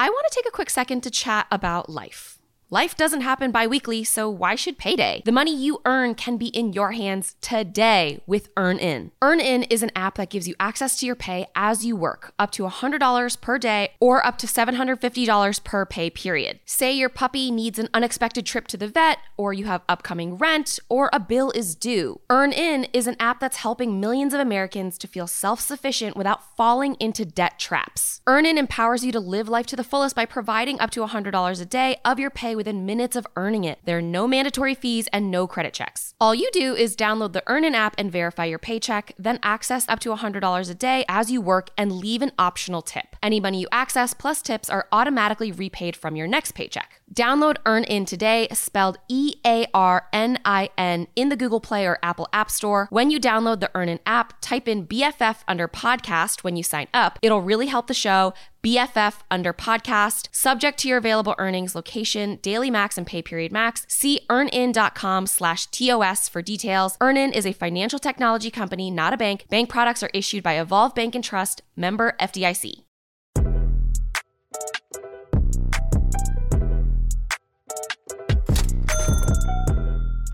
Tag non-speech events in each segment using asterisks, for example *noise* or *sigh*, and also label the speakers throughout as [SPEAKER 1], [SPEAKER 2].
[SPEAKER 1] I want to take a quick second to chat about life. Life doesn't happen bi weekly, so why should payday? The money you earn can be in your hands today with EarnIn. EarnIn is an app that gives you access to your pay as you work, up to $100 per day or up to $750 per pay period. Say your puppy needs an unexpected trip to the vet, or you have upcoming rent, or a bill is due. EarnIn is an app that's helping millions of Americans to feel self sufficient without falling into debt traps. EarnIn empowers you to live life to the fullest by providing up to $100 a day of your pay within minutes of earning it. There are no mandatory fees and no credit checks. All you do is download the EarnIn app and verify your paycheck, then access up to $100 a day as you work and leave an optional tip. Any money you access plus tips are automatically repaid from your next paycheck. Download EarnIn today, spelled E A R N I N, in the Google Play or Apple App Store. When you download the EarnIn app, type in BFF under podcast when you sign up. It'll really help the show. BFF under podcast, subject to your available earnings, location, daily max, and pay period max. See earnin.com slash TOS for details. Earnin is a financial technology company, not a bank. Bank products are issued by Evolve Bank and Trust, member FDIC.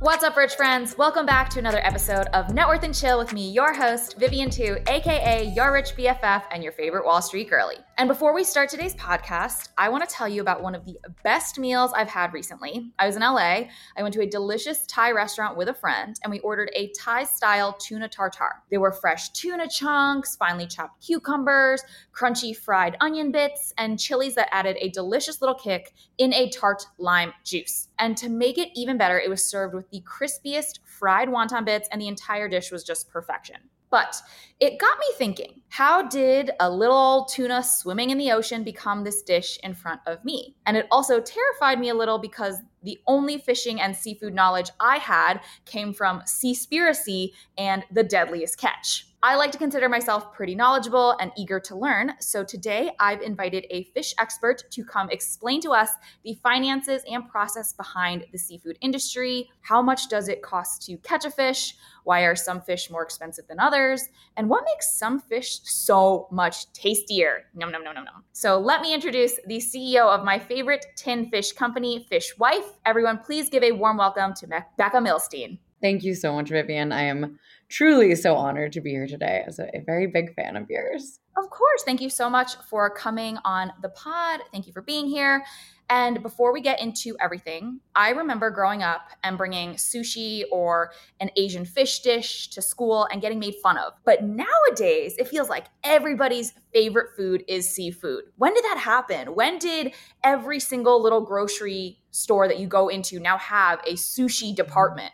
[SPEAKER 2] What's up, rich friends? Welcome back to another episode of Net Worth and Chill with me, your host, Vivian Tu, aka your rich BFF and your favorite Wall Street girly. And before we start today's podcast, I want to tell you about one of the best meals I've had recently. I was in LA. I went to a delicious Thai restaurant with a friend, and we ordered a Thai style tuna tartare. There were fresh tuna chunks, finely chopped cucumbers, crunchy fried onion bits, and chilies that added a delicious little kick in a tart lime juice. And to make it even better, it was served with the crispiest fried wonton bits, and the entire dish was just perfection. But it got me thinking how did a little tuna swimming in the ocean become this dish in front of me? And it also terrified me a little because the only fishing and seafood knowledge I had came from Seaspiracy and The Deadliest Catch. I like to consider myself pretty knowledgeable and eager to learn, so today I've invited a fish expert to come explain to us the finances and process behind the seafood industry. How much does it cost to catch a fish? Why are some fish more expensive than others? And what makes some fish so much tastier? Nom nom nom nom nom. So let me introduce the CEO of my favorite tin fish company, Fishwife. Everyone, please give a warm welcome to Becca Millstein.
[SPEAKER 3] Thank you so much, Vivian. I am truly so honored to be here today as a, a, very big fan of yours.
[SPEAKER 2] Of course. Thank you so much for coming on the pod. Thank you for being here. And before we get into everything, I remember growing up and bringing sushi or an Asian fish dish to school and getting made fun of. But nowadays, it feels like everybody's favorite food is seafood. When did that happen? When did every single little grocery store that you go into now have a sushi department?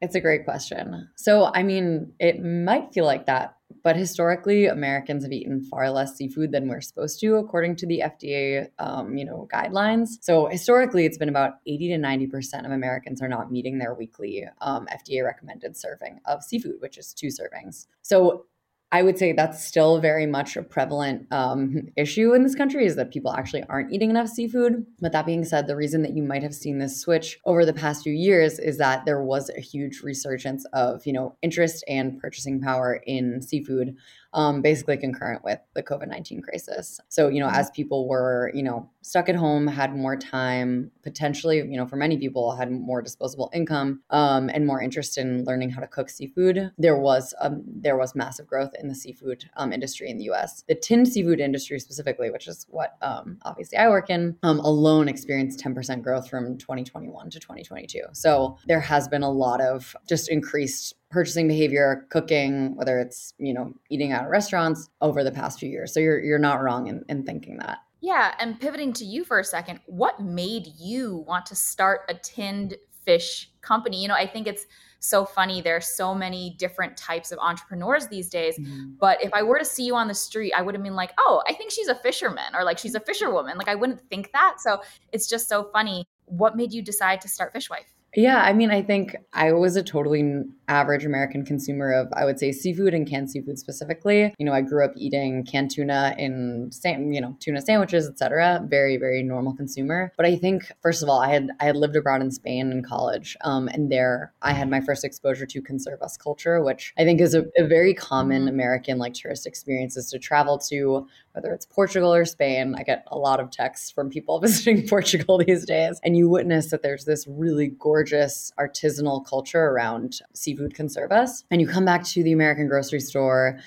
[SPEAKER 3] It's a great question. So, I mean, it might feel like that, but historically, Americans have eaten far less seafood than we're supposed to, according to the FDA, um, you know, guidelines. So, historically, it's been about 80 to 90 percent of Americans are not meeting their weekly um, FDA recommended serving of seafood, which is two servings. So, I would say that's still very much a prevalent um, issue in this country is that people actually aren't eating enough seafood. But that being said, the reason that you might have seen this switch over the past few years is that there was a huge resurgence of, you know, interest and purchasing power in seafood um, basically concurrent with the COVID 19 crisis. So, you know, as people were, you know, stuck at home, had more time, potentially, you know, for many people had more disposable income um, and more interest in learning how to cook seafood, there was um, there was massive growth in the seafood um, industry in the U.S. The tinned seafood industry specifically, which is what um, obviously I work in, um, alone experienced 10% growth from 2021 to 2022. So there has been a lot of just increased purchasing behavior, cooking, whether it's, you know, eating out at restaurants over the past few years. So you're you're not wrong in, in thinking that.
[SPEAKER 2] Yeah. And pivoting to you for a second, what made you want to start a tinned fish company? You know, I think it's so funny. There are so many different types of entrepreneurs these days. Mm-hmm. But if I were to see you on the street, I would have been like, oh, I think she's a fisherman or like she's a fisherwoman. Like I wouldn't think that. So it's just so funny. What made you decide to start Fishwife?
[SPEAKER 3] Yeah, I mean, I think I was a totally average American consumer of, I would say, seafood and canned seafood specifically. You know, I grew up eating canned tuna in, you know, tuna sandwiches, etc. Very, very normal consumer. But I think, first of all, I had I had lived abroad in Spain in college, um, and there I had my first exposure to conservas culture, which I think is a, a very common mm-hmm. American like tourist experience, is to travel to whether it's Portugal or Spain. I get a lot of texts from people *laughs* visiting Portugal these days, and you witness that there's this really gorgeous artisanal culture around seafood conservas. And you come back to the American grocery store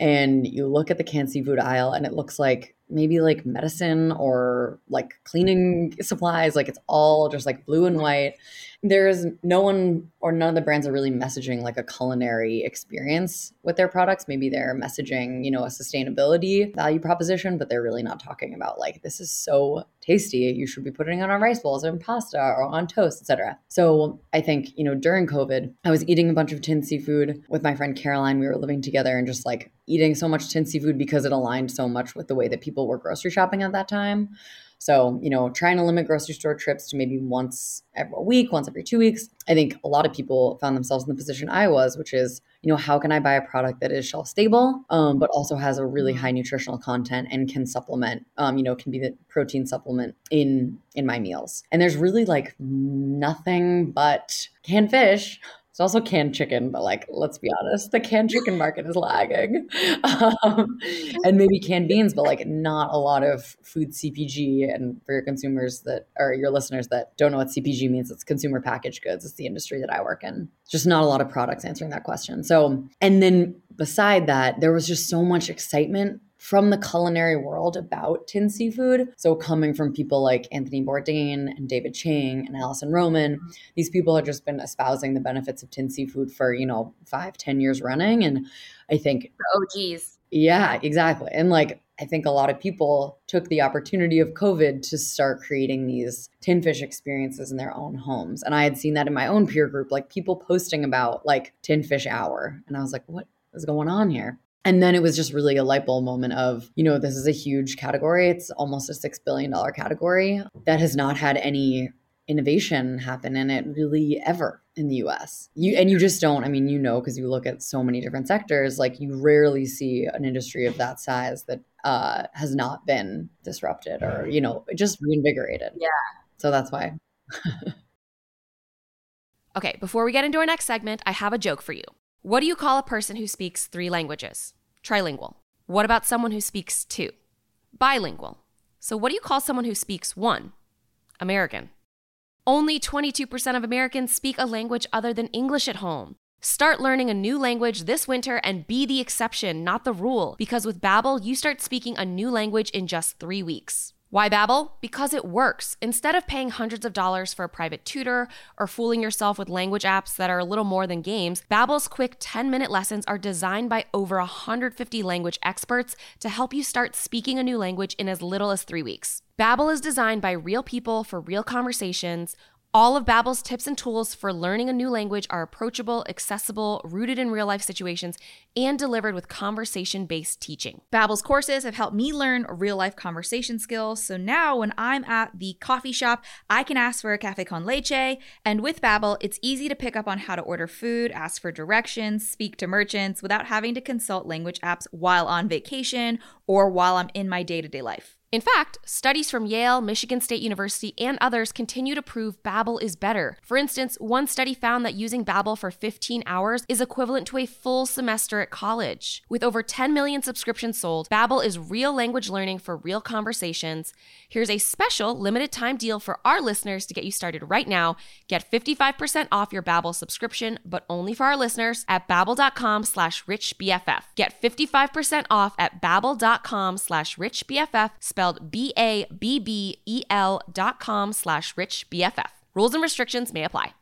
[SPEAKER 3] and you look at the canned seafood aisle and it looks like maybe like medicine or like cleaning supplies like it's all just like blue and white there is no one or none of the brands are really messaging like a culinary experience with their products. Maybe they're messaging you know a sustainability value proposition but they're really not talking about like this is so tasty you should be putting it on our rice bowls and pasta or on toast etc so i think you know during covid i was eating a bunch of tin seafood with my friend caroline. We were living together and just like eating so much tin seafood because it aligned so much with the way that people were grocery shopping at that time so, you know, trying to limit grocery store trips to maybe once every week, once every two weeks. I think a lot of people found themselves in the position I was, which is, you know, how can I buy a product that is shelf stable, um, but also has a really high nutritional content and can supplement, um, you know, can be the protein supplement in in my meals. And there's really like nothing but canned fish it's also canned chicken, but like, let's be honest, the canned chicken market is lagging. *laughs* Um, and maybe canned beans, but like not a lot of food CPG. And for your consumers that or your listeners that don't know what CPG means, it's consumer packaged goods. It's the industry that I work in. Just not a lot of products answering that question. So, and then beside that, there was just so much excitement from the culinary world about tin seafood. So, coming from people like Anthony Bourdain and David Chang and Alison Roman, these people have just been espousing the benefits of tin seafood for, you know, five, ten years running. And I think,
[SPEAKER 2] oh, geez.
[SPEAKER 3] Yeah, exactly. And like, I think a lot of people took the opportunity of COVID to start creating these tin fish experiences in their own homes. And I had seen that in my own peer group, like people posting about like tin fish hour. And I was like, what is going on here? And then it was just really a light bulb moment of, you know, this is a huge category. It's almost a $6 billion category that has not had any innovation happen in it really ever in the US. You and you just don't, I mean, you know, because you look at so many different sectors, like you rarely see an industry of that size that uh, has not been disrupted or, you know, just reinvigorated.
[SPEAKER 2] Yeah.
[SPEAKER 3] So that's why. *laughs*
[SPEAKER 1] okay, before we get into our next segment, I have a joke for you. What do you call a person who speaks three languages? Trilingual. What about someone who speaks two? Bilingual. So, what do you call someone who speaks one? American. Only 22% of Americans speak a language other than English at home. Start learning a new language this winter and be the exception, not the rule, because with Babbel, you start speaking a new language in just 3 weeks. Why Babbel? Because it works. Instead of paying hundreds of dollars for a private tutor or fooling yourself with language apps that are a little more than games, Babbel's quick 10-minute lessons are designed by over 150 language experts to help you start speaking a new language in as little as 3 weeks. Babbel is designed by real people for real conversations all of Babbel's tips and tools for learning a new language are approachable, accessible, rooted in real-life situations, and delivered with conversation-based teaching.
[SPEAKER 2] Babbel's courses have helped me learn real-life conversation skills, so now when I'm at the coffee shop, I can ask for a cafe con leche, and with Babbel, it's easy to pick up on how to order food, ask for directions, speak to merchants without having to consult language apps while on vacation or while I'm in my day-to-day life.
[SPEAKER 1] In fact, studies from Yale, Michigan State University, and others continue to prove Babbel is better. For instance, one study found that using Babbel for 15 hours is equivalent to a full semester at college. With over 10 million subscriptions sold, Babbel is real language learning for real conversations. Here's a special limited time deal for our listeners to get you started right now. Get 55% off your Babbel subscription, but only for our listeners at babbel.com slash richbff. Get 55% off at babbel.com slash richbff spelled B-A-B-B-E-L dot com slash rich BFF. Rules and restrictions may apply.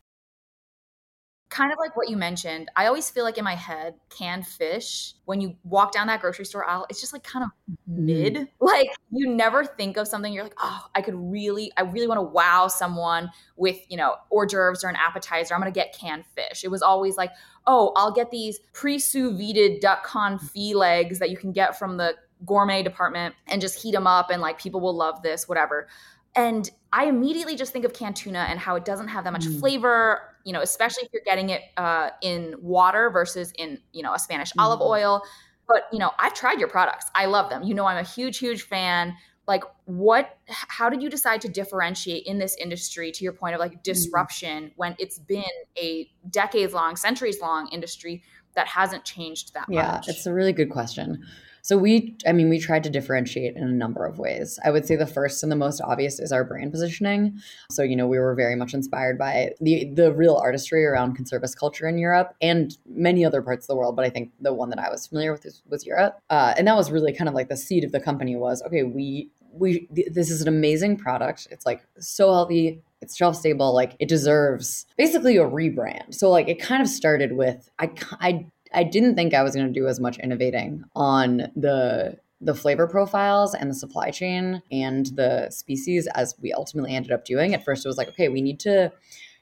[SPEAKER 2] Kind of like what you mentioned, I always feel like in my head, canned fish, when you walk down that grocery store aisle, it's just like kind of mid. Mm. Like you never think of something, you're like, oh, I could really, I really want to wow someone with, you know, hors d'oeuvres or an appetizer. I'm going to get canned fish. It was always like, oh, I'll get these pre sous vide duck confit legs that you can get from the gourmet department and just heat them up and like people will love this, whatever. And I immediately just think of canned tuna and how it doesn't have that much mm. flavor, you know, especially if you're getting it uh, in water versus in, you know, a Spanish mm. olive oil. But, you know, I've tried your products. I love them. You know, I'm a huge, huge fan. Like, what, how did you decide to differentiate in this industry to your point of like mm. disruption mm. when it's been a decades long, centuries long industry that hasn't changed that
[SPEAKER 3] yeah,
[SPEAKER 2] much?
[SPEAKER 3] Yeah, it's a really good question. So we, I mean, we tried to differentiate in a number of ways. I would say the first and the most obvious is our brand positioning. So you know, we were very much inspired by the the real artistry around conservas culture in Europe and many other parts of the world. But I think the one that I was familiar with was, was Europe, uh, and that was really kind of like the seed of the company was okay. We we this is an amazing product. It's like so healthy, it's shelf stable like it deserves basically a rebrand so like it kind of started with i i, I didn't think i was going to do as much innovating on the the flavor profiles and the supply chain and the species as we ultimately ended up doing. At first it was like okay we need to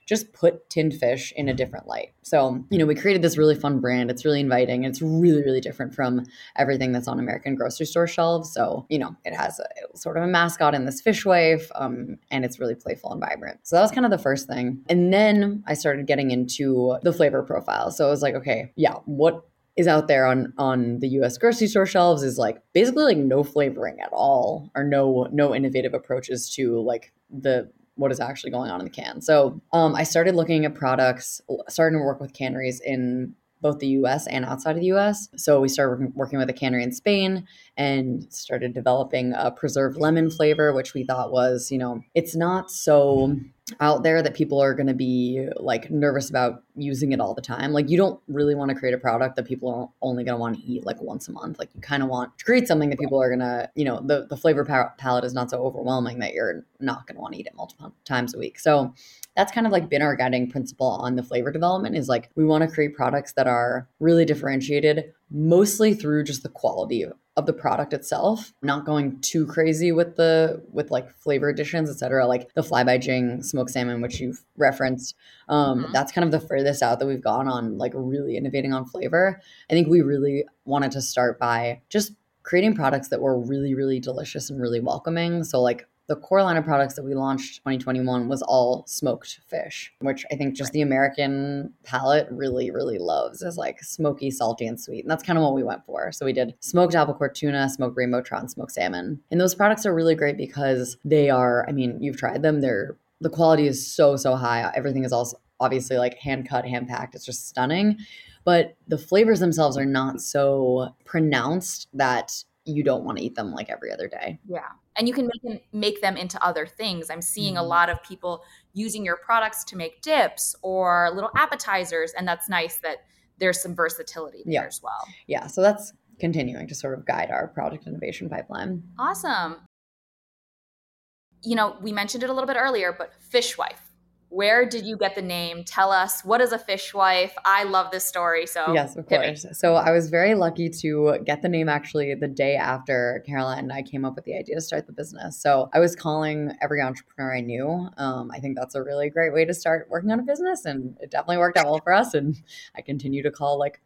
[SPEAKER 3] just put tinned fish in a different light. So, you know, we created this really fun brand. It's really inviting. It's really, really different from everything that's on American grocery store shelves. So, you know, it has a, sort of a mascot in this fish wife, um, and it's really playful and vibrant. So that was kind of the first thing. And then I started getting into the flavor profile. So I was like, okay, yeah, what is out there on on the US grocery store shelves is like basically like no flavoring at all or no no innovative approaches to like the what is actually going on in the can. So um, I started looking at products, starting to work with canneries in both the US and outside of the US. So we started working with a cannery in Spain and started developing a preserved lemon flavor, which we thought was, you know, it's not so out there that people are going to be like nervous about using it all the time. Like you don't really want to create a product that people are only going to want to eat like once a month. Like you kind of want to create something that people are going to, you know, the the flavor palette is not so overwhelming that you're not going to want to eat it multiple times a week. So that's kind of like been our guiding principle on the flavor development is like we want to create products that are really differentiated mostly through just the quality of the product itself not going too crazy with the with like flavor additions etc like the fly by jing smoked salmon which you've referenced um mm-hmm. that's kind of the furthest out that we've gone on like really innovating on flavor i think we really wanted to start by just creating products that were really really delicious and really welcoming so like the core line of products that we launched 2021 was all smoked fish, which I think just the American palate really, really loves is like smoky, salty, and sweet. And that's kind of what we went for. So we did smoked albacore tuna, smoked rainbow trout, and smoked salmon. And those products are really great because they are, I mean, you've tried them. They're the quality is so, so high. Everything is also obviously like hand cut, hand packed. It's just stunning. But the flavors themselves are not so pronounced that you don't want to eat them like every other day.
[SPEAKER 2] Yeah. And you can make make them into other things. I'm seeing mm-hmm. a lot of people using your products to make dips or little appetizers and that's nice that there's some versatility there yeah. as well.
[SPEAKER 3] Yeah, so that's continuing to sort of guide our product innovation pipeline.
[SPEAKER 2] Awesome. You know, we mentioned it a little bit earlier, but Fishwife where did you get the name? Tell us what is a fishwife? I love this story. So
[SPEAKER 3] yes, of course. So I was very lucky to get the name actually the day after Caroline and I came up with the idea to start the business. So I was calling every entrepreneur I knew. Um, I think that's a really great way to start working on a business, and it definitely worked out well for us. And I continue to call like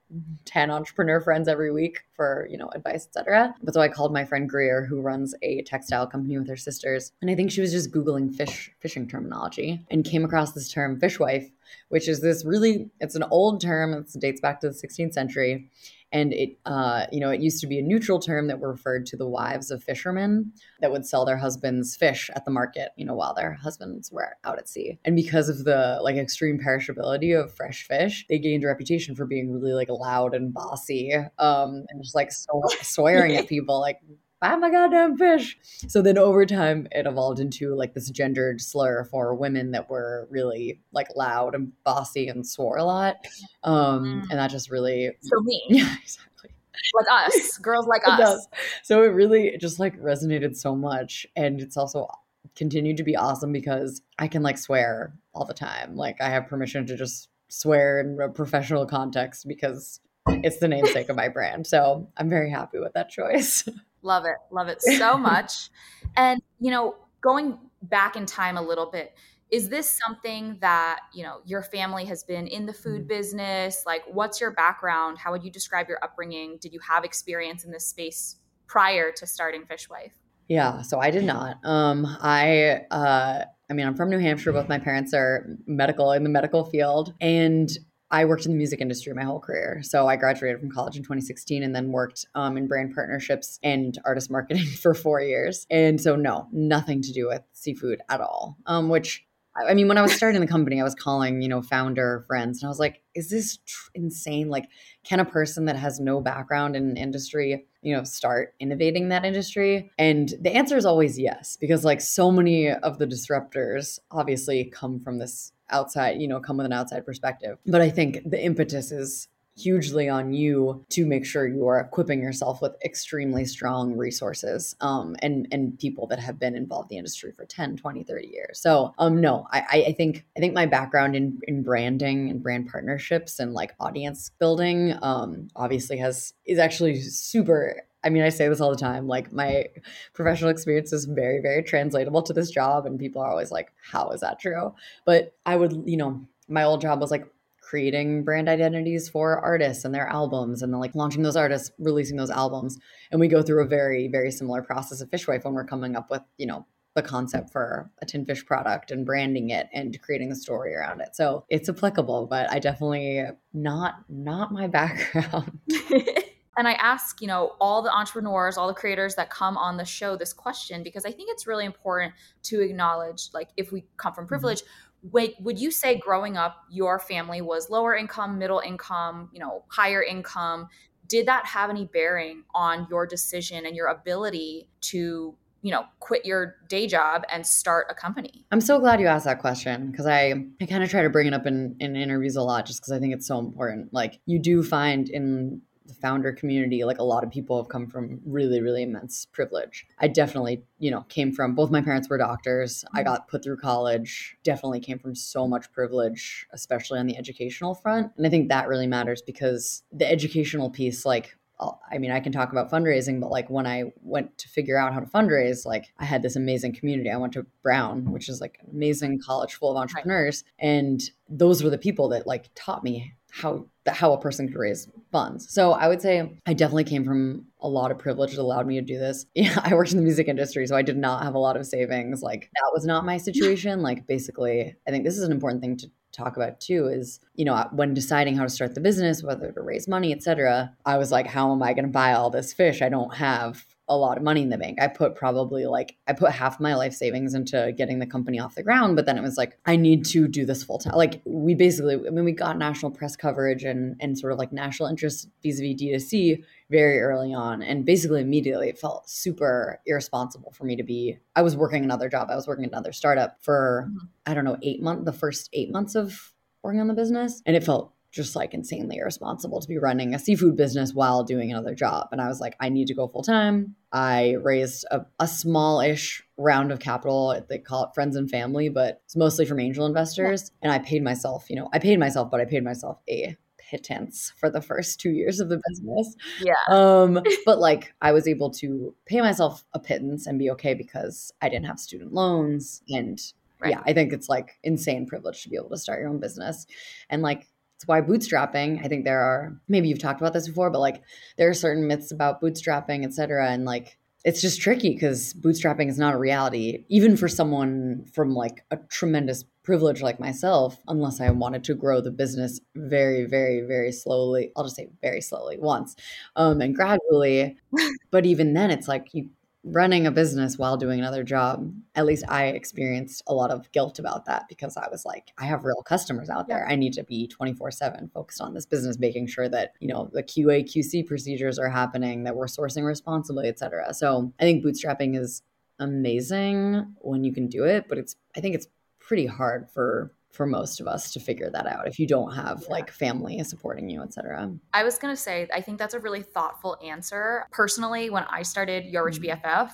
[SPEAKER 3] 10 entrepreneur friends every week for you know advice etc but so i called my friend greer who runs a textile company with her sisters and i think she was just googling fish fishing terminology and came across this term fishwife which is this really it's an old term it dates back to the 16th century. And it uh, you know it used to be a neutral term that referred to the wives of fishermen that would sell their husbands fish at the market you know while their husbands were out at sea. And because of the like extreme perishability of fresh fish they gained a reputation for being really like loud and bossy um, and just like so, swearing at *laughs* people like buy my goddamn fish. So then over time, it evolved into like this gendered slur for women that were really like loud and bossy and swore a lot. Um, mm. And that just really.
[SPEAKER 2] So me. *laughs* Yeah, exactly. Like us, girls like us.
[SPEAKER 3] So it really just like resonated so much. And it's also continued to be awesome because I can like swear all the time. Like I have permission to just swear in a professional context because it's the namesake of my brand. So I'm very happy with that choice. *laughs*
[SPEAKER 2] Love it. Love it so *laughs* much. and, you know, going back in time a little bit, is this something that, you know, your family has been in the food mm-hmm. business? Like, what's your background? How would you describe your upbringing? Did you have experience in this space prior to starting Fishwife?
[SPEAKER 3] Yeah, so I did not. Um, I, uh, I mean, I'm from New Hampshire. Both my parents are medical in the medical field, and I worked in the music industry my whole career. So I graduated from college in 2016 and then worked um, in brand partnerships and artist marketing *laughs* for four years. And so, no, nothing to do with seafood at all. Um, which, I mean, when I was starting the company, I was calling, you know, founder friends and I was like, is this tr- insane? Like, can a person that has no background in an industry you know, start innovating that industry? And the answer is always yes, because like so many of the disruptors obviously come from this outside, you know, come with an outside perspective. But I think the impetus is hugely on you to make sure you are equipping yourself with extremely strong resources um, and and people that have been involved in the industry for 10 20 30 years so um no i i think i think my background in in branding and brand partnerships and like audience building um obviously has is actually super I mean, I say this all the time. Like, my professional experience is very, very translatable to this job. And people are always like, how is that true? But I would, you know, my old job was like creating brand identities for artists and their albums and then like launching those artists releasing those albums and we go through a very very similar process of fishwife when we're coming up with you know the concept for a tin fish product and branding it and creating the story around it so it's applicable but i definitely not not my *laughs* background *laughs*
[SPEAKER 2] and I ask, you know, all the entrepreneurs, all the creators that come on the show this question because I think it's really important to acknowledge like if we come from mm-hmm. privilege, mm-hmm Wait, would you say growing up your family was lower income, middle income, you know, higher income? Did that have any bearing on your decision and your ability to, you know, quit your day job and start a company?
[SPEAKER 3] I'm so glad you asked that question because I, I kind of try to bring it up in, in interviews a lot just because I think it's so important. Like you do find in the founder community, like a lot of people have come from really, really immense privilege. I definitely, you know, came from both my parents were doctors. I got put through college, definitely came from so much privilege, especially on the educational front. And I think that really matters because the educational piece, like, uh, I mean, I can talk about fundraising, but like when I went to figure out how to fundraise, like I had this amazing community. I went to Brown, which is like an amazing college full of entrepreneurs. And those were the people that like taught me how how a person could raise funds. So I would say I definitely came from a lot of privilege that allowed me to do this. *laughs* Yeah, I worked in the music industry, so I did not have a lot of savings. Like that was not my situation. *laughs* Like basically, I think this is an important thing to talk about too is you know when deciding how to start the business whether to raise money etc i was like how am i going to buy all this fish i don't have a lot of money in the bank. I put probably like I put half my life savings into getting the company off the ground, but then it was like I need to do this full time. Like we basically I mean we got national press coverage and and sort of like national interest vis-a-vis D2C very early on and basically immediately it felt super irresponsible for me to be I was working another job. I was working another startup for mm-hmm. I don't know, 8 months the first 8 months of working on the business and it felt just like insanely irresponsible to be running a seafood business while doing another job. And I was like, I need to go full time. I raised a, a small ish round of capital. They call it friends and family, but it's mostly from angel investors. Yeah. And I paid myself, you know, I paid myself, but I paid myself a pittance for the first two years of the business.
[SPEAKER 2] Yeah.
[SPEAKER 3] Um, but like I was able to pay myself a pittance and be okay because I didn't have student loans and Right. yeah, I think it's like insane privilege to be able to start your own business. And like it's why bootstrapping, I think there are, maybe you've talked about this before, but like there are certain myths about bootstrapping, et cetera. And like, it's just tricky because bootstrapping is not a reality, even for someone from like a tremendous privilege like myself, unless I wanted to grow the business very, very, very slowly. I'll just say very slowly once um, and gradually. *laughs* but even then, it's like you running a business while doing another job, at least I experienced a lot of guilt about that because I was like, I have real customers out there. I need to be 24 7 focused on this business, making sure that, you know, the QA, QC procedures are happening, that we're sourcing responsibly, et cetera. So I think bootstrapping is amazing when you can do it, but it's, I think it's pretty hard for for most of us to figure that out if you don't have yeah. like family supporting you etc
[SPEAKER 2] i was going to say i think that's a really thoughtful answer personally when i started your rich mm-hmm. bff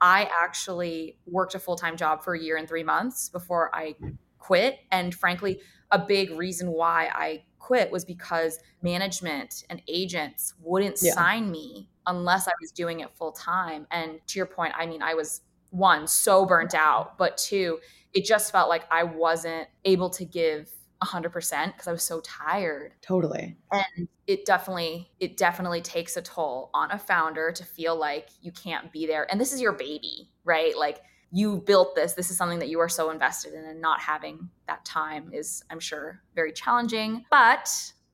[SPEAKER 2] i actually worked a full-time job for a year and three months before i quit and frankly a big reason why i quit was because management and agents wouldn't yeah. sign me unless i was doing it full time and to your point i mean i was one so burnt out but two it just felt like I wasn't able to give 100% because I was so tired.
[SPEAKER 3] Totally.
[SPEAKER 2] And it definitely it definitely takes a toll on a founder to feel like you can't be there and this is your baby, right? Like you built this. This is something that you are so invested in and not having that time is I'm sure very challenging, but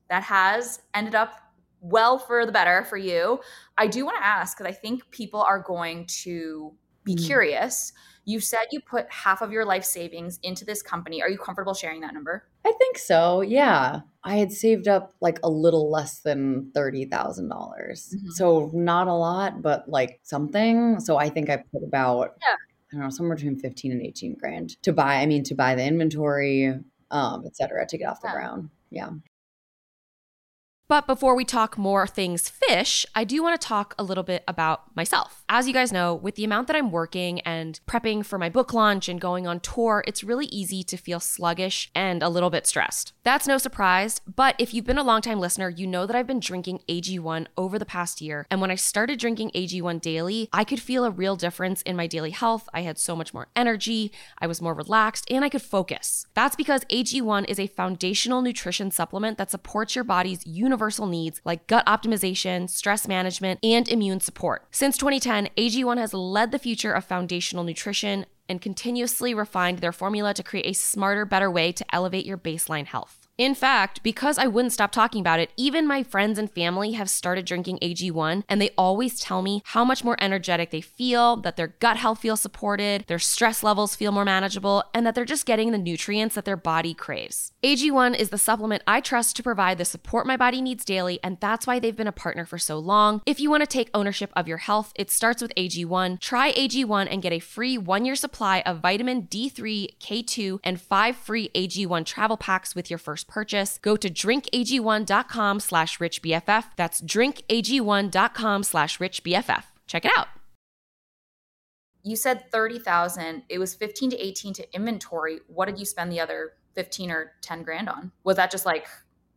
[SPEAKER 2] that has ended up well for the better for you. I do want to ask because I think people are going to be mm. curious You said you put half of your life savings into this company. Are you comfortable sharing that number?
[SPEAKER 3] I think so. Yeah. I had saved up like a little less than $30,000. dollars
[SPEAKER 2] Mhm.
[SPEAKER 3] So not a lot, but like something. So I think I put about
[SPEAKER 2] Yeah.
[SPEAKER 3] I don't know, somewhere between 15 and 18 grand to buy, I mean to buy the inventory, um, et cetera, to get off the
[SPEAKER 2] Yeah.
[SPEAKER 3] ground. Yeah.
[SPEAKER 1] But before we talk more things fish, I do want to talk a little bit about myself. As you guys know, with the amount that I'm working and prepping for my book launch and going on tour, it's really easy to feel sluggish and a little bit stressed. That's no surprise, but if you've been a longtime listener, you know that I've been drinking AG1 over the past year. And when I started drinking AG1 daily, I could feel a real difference in my daily health. I had so much more energy, I was more relaxed, and I could focus. That's because AG1 is a foundational nutrition supplement that supports your body's universal needs like gut optimization, stress management, and immune support. Since 2010, AG1 has led the future of foundational nutrition and continuously refined their formula to create a smarter, better way to elevate your baseline health. In fact, because I wouldn't stop talking about it, even my friends and family have started drinking AG1 and they always tell me how much more energetic they feel, that their gut health feels supported, their stress levels feel more manageable, and that they're just getting the nutrients that their body craves. AG1 is the supplement I trust to provide the support my body needs daily, and that's why they've been a partner for so long. If you want to take ownership of your health, it starts with AG1. Try AG1 and get a free one year supply of vitamin D3, K2, and five free AG1 travel packs with your first purchase. Go to drinkag1.com slash richbff. That's drinkag1.com slash richbff. Check it out.
[SPEAKER 2] You said 30,000. It was 15 to 18 to inventory. What did you spend the other 15 or 10 grand on? Was that just like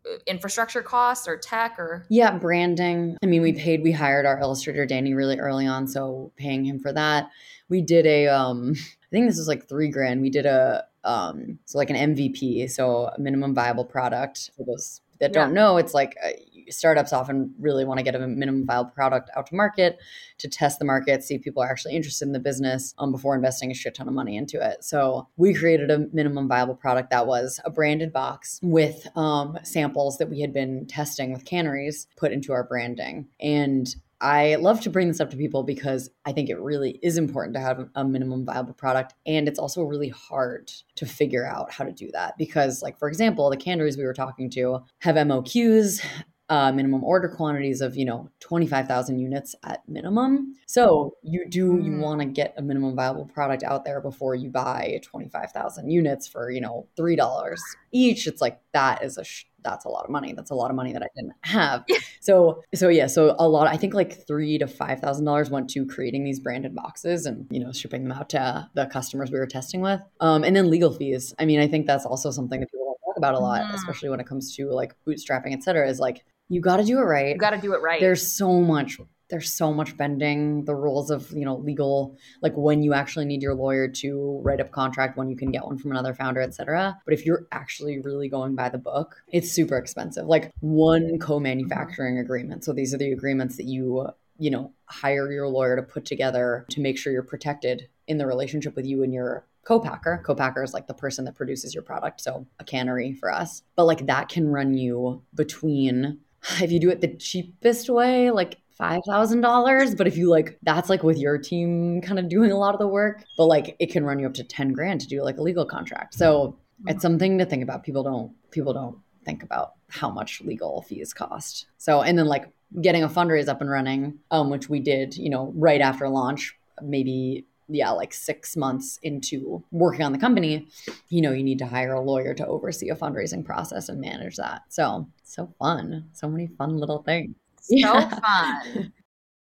[SPEAKER 2] uh, infrastructure costs or tech or
[SPEAKER 3] Yeah, branding. I mean, we paid, we hired our illustrator Danny really early on, so paying him for that. We did a um *laughs* I think this was like 3 grand. We did a um so like an MVP, so a minimum viable product. For those that don't know, it's like uh, startups often really want to get a minimum viable product out to market to test the market, see if people are actually interested in the business um, before investing a shit ton of money into it. So we created a minimum viable product that was a branded box with um, samples that we had been testing with canneries put into our branding. And I love to bring this up to people because I think it really is important to have a minimum viable product. And it's also really hard to figure out how to do that because, like, for example, the canneries we were talking to have MOQs, uh, minimum order quantities of you know 25,000 units at minimum. So you do you
[SPEAKER 2] Mm.
[SPEAKER 3] want to get a minimum viable product out there before you buy 25,000 units for you know three dollars each. It's like that is a sh- that's a lot of money. That's a lot of money that I didn't have. so so yeah, so a lot. I think like three to five thousand dollars went to creating these branded boxes and you know shipping them out to the customers we were testing with. Um, and then legal fees. I mean, I think that's also something that people talk about a lot,
[SPEAKER 2] Mm.
[SPEAKER 3] especially when it comes to like bootstrapping, et cetera. Is like you got to do it right.
[SPEAKER 2] you got to do it right?
[SPEAKER 3] There's so much. There's so much bending the rules of you know legal, like when you actually need your lawyer to write up contract, when you can get one from another founder, etc. But if you're actually really going by the book, it's super expensive. Like one co-manufacturing agreement. So these are the agreements that you you know hire your lawyer to put together to make sure you're protected in the relationship with you and your co-packer co-packer is like the person that produces your product so a cannery for us but like that can run you between *sighs* if you do it the cheapest way like $5000 but if you like that's like with your team kind of doing a lot of the work but like it can run you up to 10 grand to do like a legal contract. So it's something to think about. People don't people don't think about how much legal fees cost. So and then like getting a fundraise up and running um which we did you know right after launch maybe yeah like six months into working on the company you know you need to hire a lawyer to oversee a fundraising process and manage that. So so fun so many fun little things
[SPEAKER 2] so *laughs*
[SPEAKER 3] Yeah.
[SPEAKER 2] fun.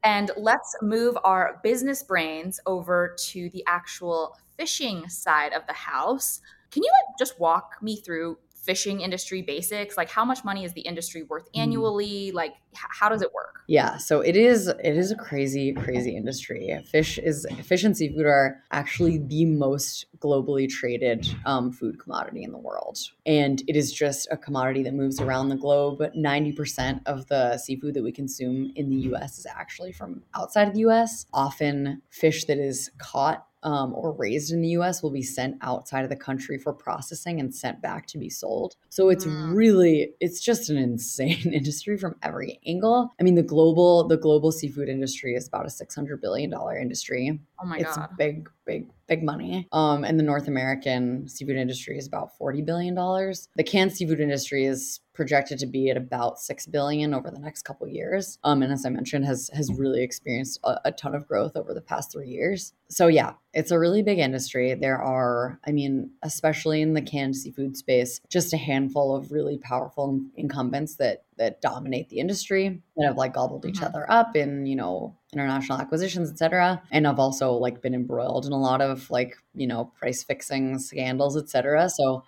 [SPEAKER 2] And let's move our business brains over to the actual fishing side of the house. Can you like just walk me through fishing industry basics? Like how much money is the industry worth
[SPEAKER 3] Mm.
[SPEAKER 2] annually? Like h- how does it work?
[SPEAKER 3] Yeah, so it is it is a crazy crazy industry. Fish is fish and seafood are actually the most globally traded um, food commodity in the world, and it is just a commodity that moves around the globe. Ninety percent of the seafood that we consume in the U.S. is actually from outside of the U.S. Often, fish that is caught um, or raised in the US will be sent outside of the country for processing and sent back to be sold. So it's
[SPEAKER 2] Mm.
[SPEAKER 3] really, it's just an insane *laughs* industry from every angle. I mean, the global, the global seafood industry is about a $600 billion industry.
[SPEAKER 2] Oh my
[SPEAKER 3] it's
[SPEAKER 2] god.
[SPEAKER 3] It's big, big big money. Um, and the North American seafood industry is about forty billion dollars. The canned seafood industry is projected to be at about six billion over the next couple years. Um, and as I mentioned, has has really experienced a, a ton of growth over the past three years. So yeah, it's a really big industry. There are, I mean, especially in the canned seafood space, just a handful of really powerful incumbents that that dominate the industry that have like gobbled each mm-hmm. other up in you know international acquisitions etc and i've also like been embroiled in a lot of like you know price fixing scandals etc so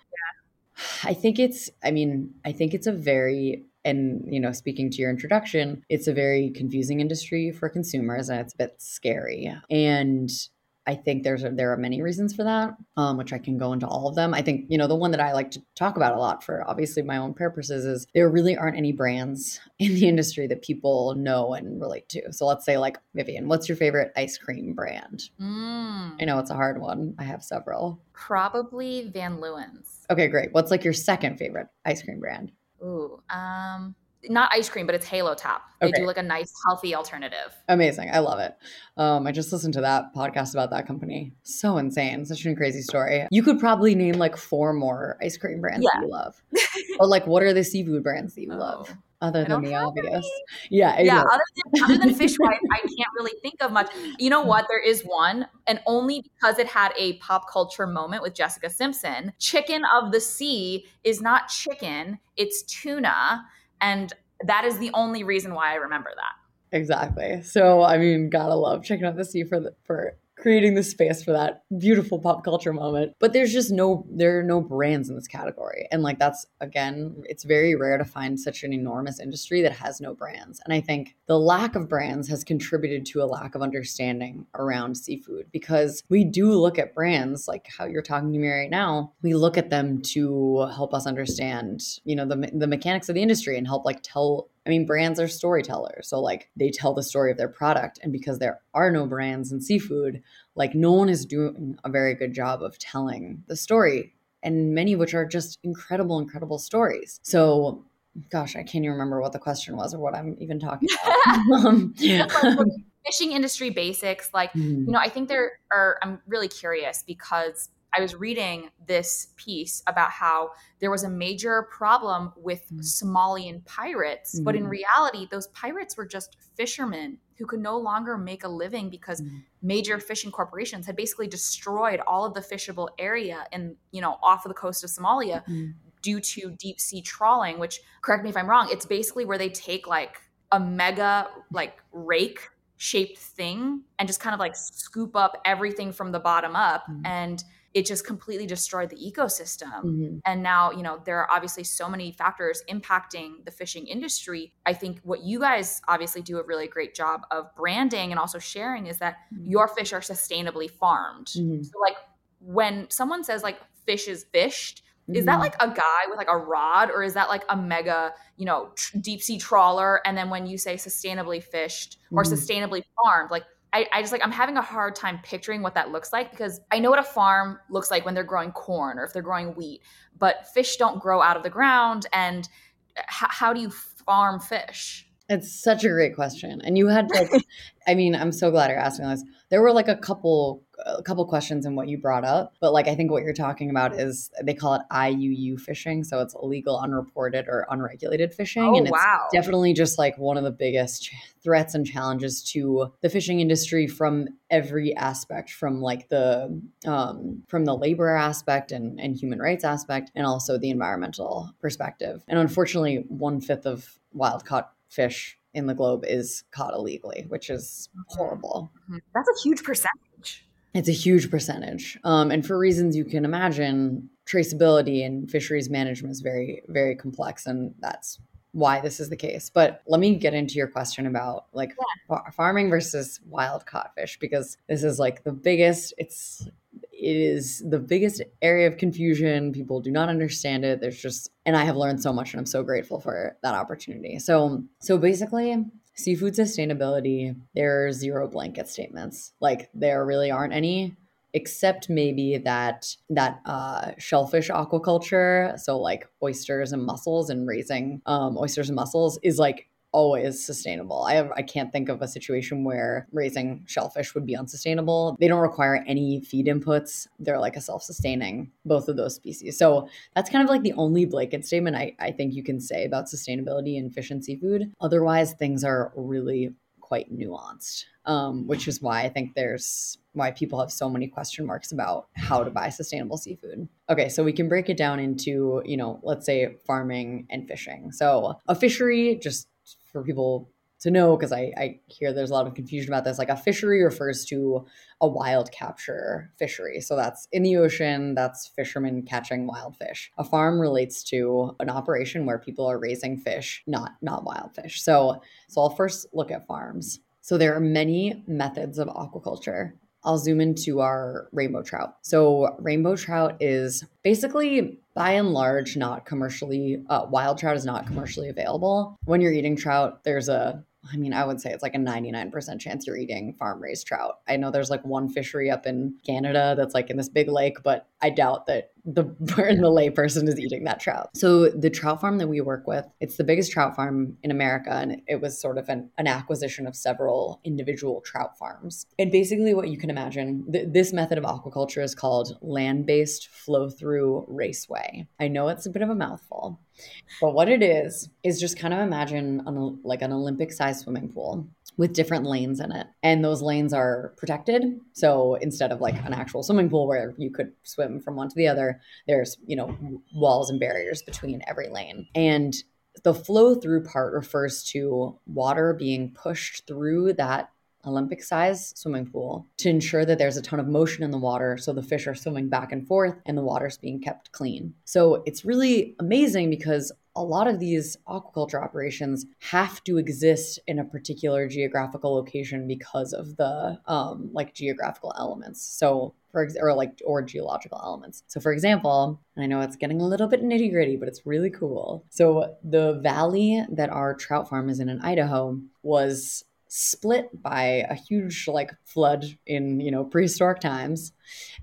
[SPEAKER 3] I think it's, I mean, I think it's a very, and, you know, speaking to your introduction, it's a very confusing industry for consumers and it's a bit scary. And I think there's a, there are many reasons for that, um, which I can go into all of them. I think you know the one that I like to talk about a lot for obviously my own purposes is there really aren't any brands *laughs* in the industry that people know and relate to. So let's say like Vivian, what's your favorite ice cream brand? Mm. I know it's a hard one. I have several.
[SPEAKER 2] Probably Van Leeuwen's.
[SPEAKER 3] Okay, great. What's like your second favorite ice cream brand?
[SPEAKER 2] Ooh, um, not ice cream, but it's Halo Top. They okay. do like a nice, healthy alternative.
[SPEAKER 3] Amazing. I love it. Um, I just listened to that podcast about that company. So insane. Such a crazy story. You could probably name like four more ice cream brands yeah. that you love. *laughs* or like, what are the seafood brands that you oh. love? Other than the obvious. Any. Yeah.
[SPEAKER 2] Yeah. Other than, other than fish *laughs* I can't really think of much. You know what? There is one, and only because it had a pop culture moment with Jessica Simpson. Chicken of the Sea is not chicken, it's tuna and that is the only reason why I remember that.
[SPEAKER 3] Exactly. So I mean, gotta love Chicken of the Sea for the, for creating the space for that beautiful pop culture moment. But there's just no there are no brands in this category. And like that's again, it's very rare to find such an enormous industry that has no brands. And I think the lack of brands has contributed to a lack of understanding around seafood because we do look at brands like how you're talking to me right now. We look at them to help us understand, you know, the the mechanics of the industry and help like tell I mean, brands are storytellers. So, like, they tell the story of their product. And because there are no brands in seafood, like, no one is doing a very good job of telling the story. And many of which are just incredible, incredible stories. So, gosh, I can't even remember what the question was or what I'm even talking about. *laughs* *laughs* um, *laughs*
[SPEAKER 2] fishing industry basics, like, mm-hmm. you know, I think there are, I'm really curious because I was reading this piece about how there was a major problem with mm. Somalian pirates, mm-hmm. but in mm. reality, those pirates were just fishermen who could no longer make a living because mm-hmm. major fishing corporations had basically destroyed all of the fishable area in, you know, off of the coast of Somalia mm-hmm. due to deep sea trawling, which correct me if I'm wrong, it's basically where they take like a mega like rake shaped thing and just kind of like scoop up everything from the bottom up mm. and it just completely destroyed the ecosystem. Mm-hmm. And now, you know, there are obviously so many factors impacting the fishing industry. I think what you guys obviously do a really great job of branding and also sharing is that mm-hmm. your fish are sustainably farmed. Mm-hmm. So, like, when someone says like fish is fished, is that mm-hmm. like a guy with like a rod or is that like a mega you know tr- deep sea trawler and then when you say sustainably fished or mm-hmm. sustainably farmed like I, I, just like I'm having a hard time picturing what that looks like because I know what a farm looks like when they're growing corn or if they're growing wheat, but fish don't grow out of the ground. And uh, h- how do you farm fish?
[SPEAKER 3] It's such a great question. And you had like, *laughs* I mean, I'm so glad you're asking this. There were like a couple a couple questions in what you brought up, but like I think what you're talking about is they call it IUU fishing, so it's illegal, unreported, or unregulated fishing,
[SPEAKER 2] oh,
[SPEAKER 3] and it's
[SPEAKER 2] wow.
[SPEAKER 3] definitely just like one of the biggest threats and challenges to the fishing industry from every aspect, from like the um, from the labor aspect and and human rights aspect, and also the environmental perspective. And unfortunately, one fifth of wild caught fish in the globe is caught illegally, which is horrible.
[SPEAKER 2] Mm-hmm. That's a huge percentage.
[SPEAKER 3] It's a huge percentage. Um, and for reasons you can imagine, traceability and fisheries management is very, very complex. And that's why this is the case. But let me get into your question about like yeah. farming versus wild caught fish, because this is like the biggest, it's, it is the biggest area of confusion. People do not understand it. There's just, and I have learned so much and I'm so grateful for that opportunity. So, so basically, seafood sustainability, there are zero blanket statements. Like there really aren't any except maybe that that uh, shellfish aquaculture, so like oysters and mussels and raising um, oysters and mussels is like always sustainable. I have, I can't think of a situation where raising shellfish would be unsustainable. They don't require any feed inputs. They're like a self-sustaining both of those species. So that's kind of like the only blanket statement I, I think you can say about sustainability in fish and seafood. Otherwise, things are really quite nuanced, um, which is why I think there's why people have so many question marks about how to buy sustainable seafood. Okay, so we can break it down into, you know, let's say farming and fishing. So a fishery, just for people to know, because I, I hear there's a lot of confusion about this, like a fishery refers to a wild capture fishery. So that's in the ocean, that's fishermen catching wild fish. A farm relates to an operation where people are raising fish, not not wild fish. So so I'll first look at farms. So there are many methods of aquaculture. I'll zoom into our rainbow trout. So, rainbow trout is basically by and large not commercially, uh, wild trout is not commercially available. When you're eating trout, there's a I mean, I would say it's like a 99% chance you're eating farm raised trout. I know there's like one fishery up in Canada that's like in this big lake, but I doubt that the the layperson is eating that trout. So the trout farm that we work with, it's the biggest trout farm in America, and it was sort of an, an acquisition of several individual trout farms. And basically, what you can imagine, th- this method of aquaculture is called land-based flow-through raceway. I know it's a bit of a mouthful, but what it is is just kind of imagine an, like an Olympic-sized swimming pool with different lanes in it. And those lanes are protected. So instead of like an actual swimming pool where you could swim from one to the other, there's, you know, walls and barriers between every lane. And the flow through part refers to water being pushed through that Olympic size swimming pool to ensure that there's a ton of motion in the water so the fish are swimming back and forth and the water's being kept clean. So it's really amazing because a lot of these aquaculture operations have to exist in a particular geographical location because of the um, like geographical elements. So for ex- or like or geological elements. So for example, I know it's getting a little bit nitty gritty, but it's really cool. So the valley that our trout farm is in in Idaho was split by a huge like flood in you know prehistoric times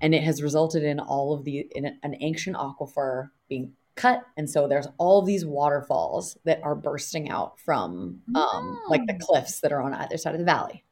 [SPEAKER 3] and it has resulted in all of the in an ancient aquifer being cut and so there's all these waterfalls that are bursting out from um, like the cliffs that are on either side of the valley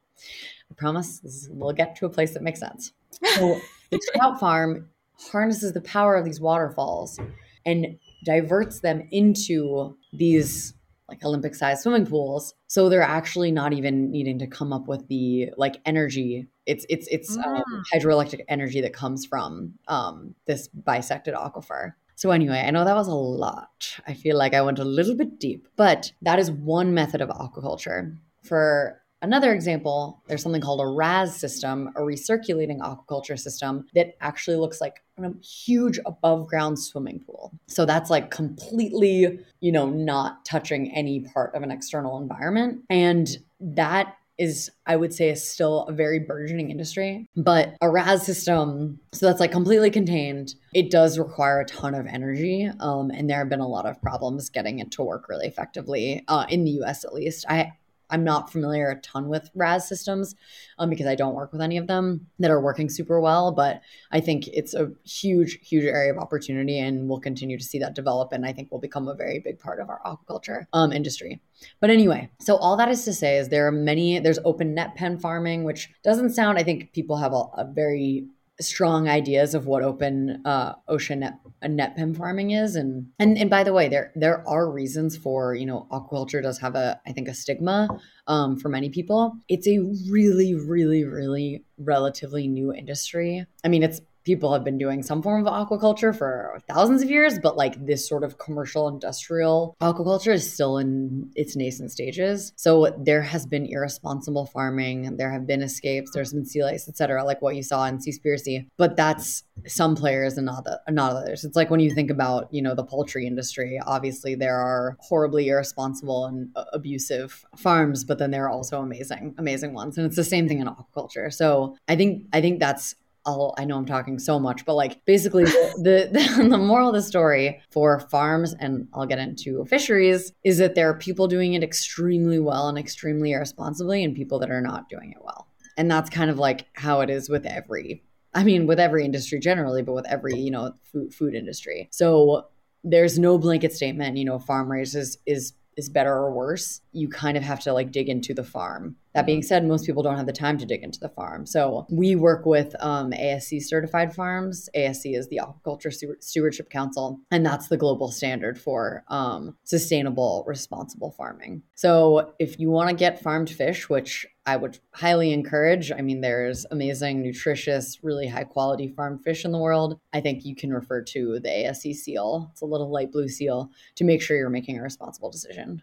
[SPEAKER 3] i promise we'll get to a place that makes sense *laughs* so the trout farm harnesses the power of these waterfalls and diverts them into these like olympic sized swimming pools so they're actually not even needing to come up with the like energy it's it's it's um, hydroelectric energy that comes from um, this bisected aquifer so, anyway, I know that was a lot. I feel like I went a little bit deep, but that is one method of aquaculture. For another example, there's something called a RAS system, a recirculating aquaculture system that actually looks like a huge above ground swimming pool. So that's like completely, you know, not touching any part of an external environment. And that is I would say is still a very burgeoning industry. But a RAS system, so that's like completely contained, it does require a ton of energy. Um, and there have been a lot of problems getting it to work really effectively, uh, in the US at least. I I'm not familiar a ton with RAS systems um, because I don't work with any of them that are working super well. But I think it's a huge, huge area of opportunity, and we'll continue to see that develop. And I think will become a very big part of our aquaculture um, industry. But anyway, so all that is to say is there are many. There's open net pen farming, which doesn't sound. I think people have a, a very strong ideas of what open uh, ocean net, uh, net pen farming is. And and and by the way there there are reasons for you know aquaculture does have a i think a stigma um, for many people. It's a really really really relatively new industry. I mean it's people have been doing some form of aquaculture for thousands of years, but like this sort of commercial industrial aquaculture is still in its nascent stages. So there has been irresponsible farming, there have been escapes, there's been sea lice, etc., like what you saw in Seaspiracy. But that's some players and not, the, not others. It's like when you think about, you know, the poultry industry, obviously there are horribly irresponsible and uh, abusive farms, but then there are also amazing, amazing ones. And it's the same thing in aquaculture. So I think I think that's I'll, I know I'm talking so much, but like basically the, *laughs* the, the moral of the story for farms and I'll get into fisheries is that there are people doing it extremely well and extremely irresponsibly and people that are not doing it well. And that's kind of like how it is with every I mean with every industry generally, but with every, you know, food food industry. So there's no blanket statement, you know, farm raised is, is is better or worse, you kind of have to like dig into the farm. That being said, most people don't have the time to dig into the farm. So we work with um, ASC certified farms. ASC is the Aquaculture Stewardship Council, and that's the global standard for um, sustainable, responsible farming. So if you want to get farmed fish, which I would highly encourage. I mean, there's amazing, nutritious, really high quality farmed fish in the world. I think you can refer to the ASC seal. It's a little light blue seal to make sure you're making a responsible decision.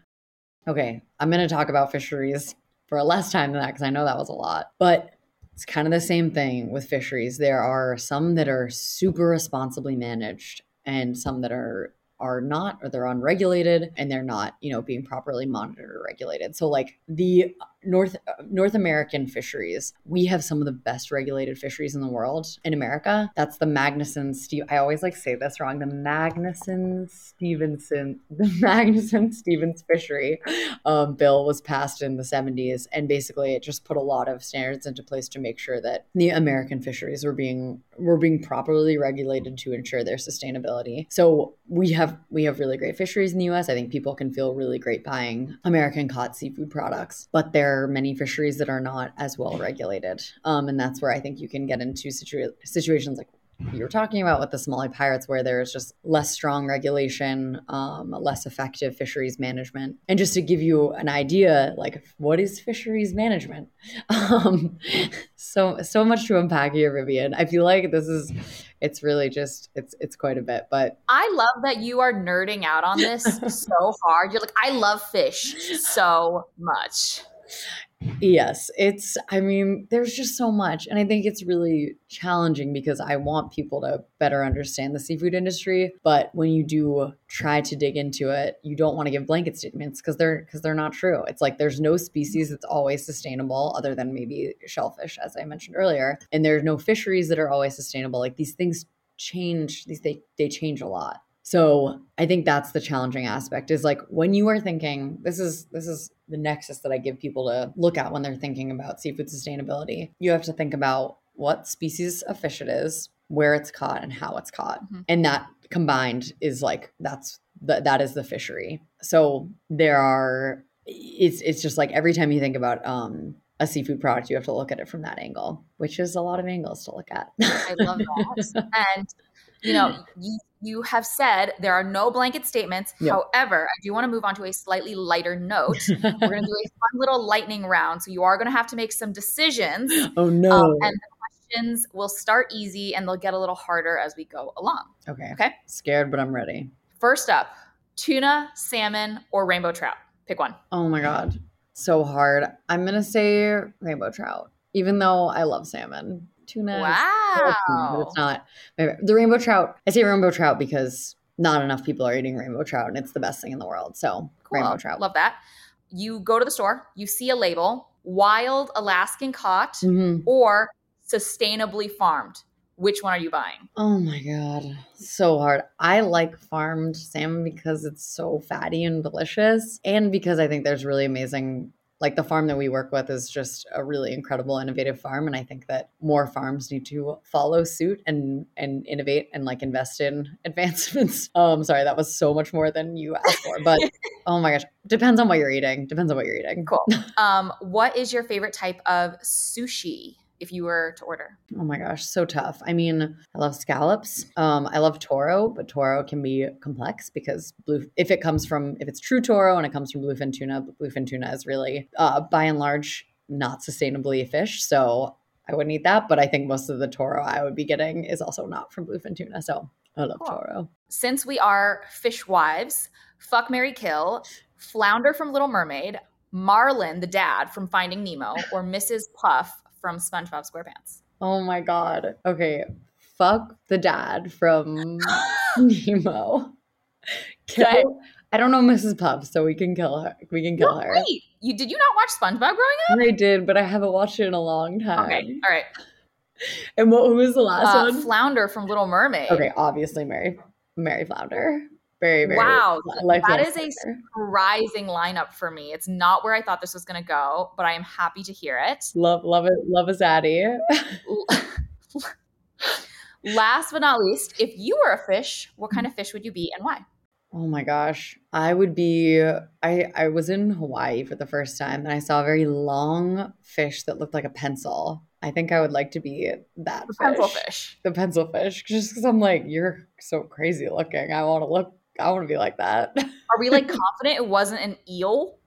[SPEAKER 3] Okay, I'm going to talk about fisheries for less time than that because I know that was a lot. But it's kind of the same thing with fisheries. There are some that are super responsibly managed and some that are are not or they're unregulated and they're not you know being properly monitored or regulated so like the North North American fisheries, we have some of the best regulated fisheries in the world in America. That's the Magnuson Steve. I always like say this wrong. The Magnuson Stevenson, *laughs* the Magnuson Stevens fishery um, bill was passed in the 70s, and basically it just put a lot of standards into place to make sure that the American fisheries were being were being properly regulated to ensure their sustainability. So we have we have really great fisheries in the U.S. I think people can feel really great buying American caught seafood products, but they're there are many fisheries that are not as well regulated. Um, and that's where I think you can get into situa- situations like you were talking about with the Somali pirates, where there's just less strong regulation, um, less effective fisheries management. And just to give you an idea, like what is fisheries management? *laughs* Um, so so much to unpack here, Vivian. I feel like this is it's really just it's it's quite a bit but
[SPEAKER 2] i love that you are nerding out on this *laughs* so hard you're like i love fish so much
[SPEAKER 3] Yes, it's, I mean, there's just so much. And I think it's really challenging because I want people to better understand the seafood industry. But when you do try to dig into it, you don't want to give blanket statements because they're, because they're not true. It's like there's no species that's always sustainable other than maybe shellfish, as I mentioned earlier. And there's no fisheries that are always sustainable. Like these things change, these, they, they change a lot. So I think that's the challenging aspect is like when you are thinking, this is, this is, the nexus that I give people to look at when they're thinking about seafood sustainability. You have to think about what species of fish it is, where it's caught, and how it's caught. Mm-hmm. And that combined is like that's the, that is the fishery. So there are it's it's just like every time you think about um a seafood product, you have to look at it from that angle, which is a lot of angles to look at.
[SPEAKER 2] I love that. *laughs* and you know, you you have said there are no blanket statements. Yep. However, I do want to move on to a slightly lighter note. *laughs* We're going to do a fun little lightning round. So you are going to have to make some decisions. *gasps*
[SPEAKER 3] Oh, no.
[SPEAKER 2] Um, and the questions will start easy and they'll get a little harder as we go along.
[SPEAKER 3] Okay.
[SPEAKER 2] Okay.
[SPEAKER 3] Scared, but I'm ready.
[SPEAKER 2] First up tuna, salmon, or rainbow trout. Pick one.
[SPEAKER 3] Oh, my God. So hard. I'm going to say rainbow trout, even though I love salmon tuna.
[SPEAKER 2] Wow.
[SPEAKER 3] but it's not. The rainbow trout, I say rainbow trout because not enough people are eating rainbow trout and it's the best thing in the world. So cool. rainbow trout.
[SPEAKER 2] Love that. You go to the store, you see a label, wild Alaskan caught mm-hmm. or sustainably farmed. Which one are you buying?
[SPEAKER 3] Oh my God. So hard. I like farmed salmon because it's so fatty and delicious. And because I think there's really amazing like the farm that we work with is just a really incredible innovative farm and i think that more farms need to follow suit and and innovate and like invest in *laughs* advancements. Um sorry that was so much more than you asked for but *laughs* oh my gosh depends on what you're eating depends on what you're eating.
[SPEAKER 2] Cool. *laughs* Um what is your favorite type of sushi if you were to order?
[SPEAKER 3] Oh my gosh, so tough. I mean, I love scallops. Um, I love toro, but toro can be complex because blue if it comes from if it's true toro and it comes from bluefin tuna, bluefin tuna is really uh, by and large not sustainably a fish. So I wouldn't eat that, but I think most of the toro I would be getting is also not from bluefin tuna. So I love cool. toro.
[SPEAKER 2] Since we are fish wives, fuck Mary Kill, Flounder from Little Mermaid, Marlin, the dad from Finding Nemo, or Mrs. Puff from SpongeBob SquarePants.
[SPEAKER 3] Oh my god. Okay. Fuck the dad from *gasps* Nemo. Kill. I, I don't know Mrs. Puff, so we can kill her. We can kill no, her.
[SPEAKER 2] Wait, you did you not watch SpongeBob growing up?
[SPEAKER 3] I did, but I haven't watched it in a long time.
[SPEAKER 2] Okay, all right.
[SPEAKER 3] And what who was the last uh, one?
[SPEAKER 2] Flounder from Little Mermaid.
[SPEAKER 3] Okay, obviously Mary Mary Flounder. Very, very
[SPEAKER 2] wow. That is a surprising lineup for me. It's not where I thought this was going to go, but I am happy to hear it.
[SPEAKER 3] Love, love it. Love a zaddy. *laughs*
[SPEAKER 2] Last but not least, if you were a fish, what kind of fish would you be and why?
[SPEAKER 3] Oh my gosh. I would be I I was in Hawaii for the first time and I saw a very long fish that looked like a pencil. I think I would like to be that
[SPEAKER 2] The
[SPEAKER 3] fish.
[SPEAKER 2] pencil fish.
[SPEAKER 3] The pencil fish. Just because I'm like, you're so crazy looking. I want to look I want to be like that.
[SPEAKER 2] Are we like *laughs* confident it wasn't an eel?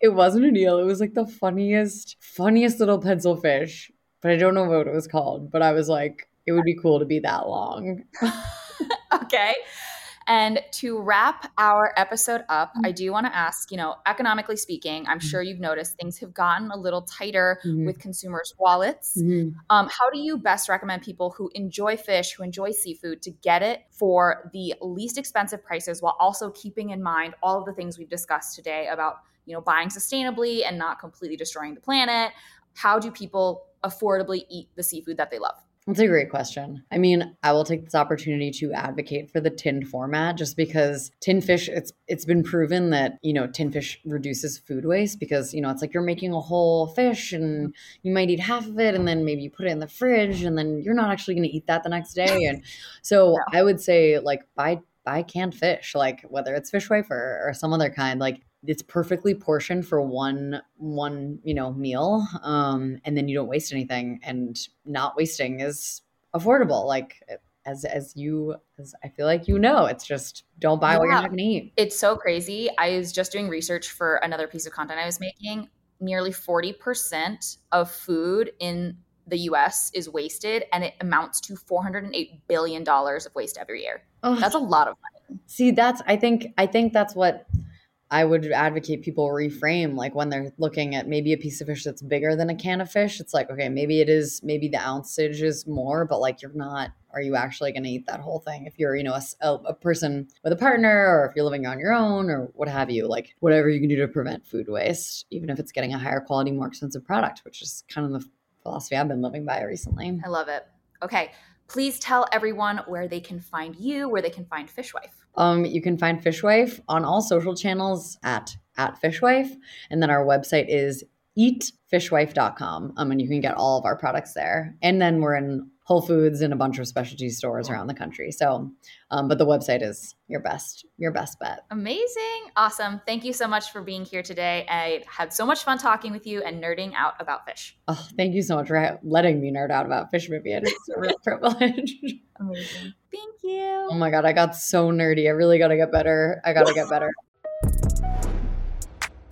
[SPEAKER 3] it wasn't an eel. It was like the funniest, funniest little pencil fish. But I don't know what it was called. But I was like, it would be cool to be that long. *laughs*
[SPEAKER 2] okay. And to wrap our episode up, I do want to ask, you know, economically speaking, I'm sure you've noticed things have gotten a little tighter
[SPEAKER 3] Mhm.
[SPEAKER 2] with consumers' wallets.
[SPEAKER 3] Mhm.
[SPEAKER 2] Um, how do you best recommend people who enjoy fish, who enjoy seafood, to get it for the least expensive prices while also keeping in mind all of the things we've discussed today about, you know, buying sustainably and not completely destroying the planet? How do people affordably eat the seafood that they love?
[SPEAKER 3] That's a great question. I mean, I will take this opportunity to advocate for the tinned format just because tin fish it's it's been proven that, you know, tin fish reduces food waste because, you know, it's like you're making a whole fish and you might eat half of it and then maybe you put it in the fridge and then you're not actually going to eat that the next day and *laughs* so I would say like buy buy canned fish like whether it's Fishwife or some other kind like it's perfectly portioned for one one you know meal um and then you don't waste anything and not wasting is affordable like as as you as i feel like you know it's just don't buy what you're not gonna eat
[SPEAKER 2] It's so crazy. I was just doing research for another piece of content I was making. Nearly 40% of food in the US is wasted, and it amounts to $408 billion of waste every year.
[SPEAKER 3] Ugh.
[SPEAKER 2] That's a lot of money.
[SPEAKER 3] See, that's I think I think that's what I would advocate people reframe like when they're looking at maybe a piece of fish that's bigger than a can of fish. It's like, okay, maybe it is maybe the ounceage is more, but like you're not are you actually going to eat that whole thing if you're, you know, a, a person with a partner or if you're living on your own or what have you, like whatever you can do to prevent food waste, even if it's getting a higher quality, more expensive product, which is kind of the philosophy I've been living by recently.
[SPEAKER 2] I love it. Okay. Please tell everyone where they can find you, where they can find Fishwife.
[SPEAKER 3] Um, you can find Fishwife on all social channels at at Fishwife, and then our website is eatfishwife.com. Um, and you can get all of our products there. And then we're in Whole Foods and a bunch of specialty stores around the country. So, um, but the website is your best your best bet.
[SPEAKER 2] Amazing. Awesome. Thank you so much for being here today. I had so much fun talking with you and nerding out about fish.
[SPEAKER 3] Oh, thank you so much for letting me nerd out about fish, Vivian. It's a *laughs* real privilege.
[SPEAKER 2] Amazing. Thank you.
[SPEAKER 3] oh my god, I got so nerdy. I really got to get better. I got to get better.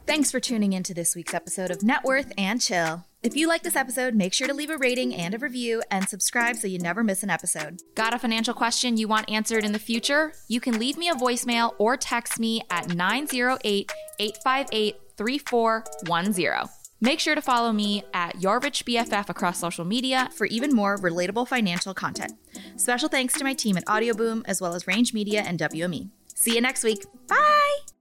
[SPEAKER 4] Thanks for tuning into this week's episode of Net Worth and Chill. If you like this episode, make sure to leave a rating and a review and subscribe so you never miss an episode.
[SPEAKER 1] Got a financial question you want answered in the future? You can leave me a voicemail or text me at 908 858 3410. Make sure to follow me at Your Rich BFF across social media.
[SPEAKER 4] For even more relatable financial content. Special thanks to my team at Audioboom, as well as Range Media and WME. See you next week. Bye!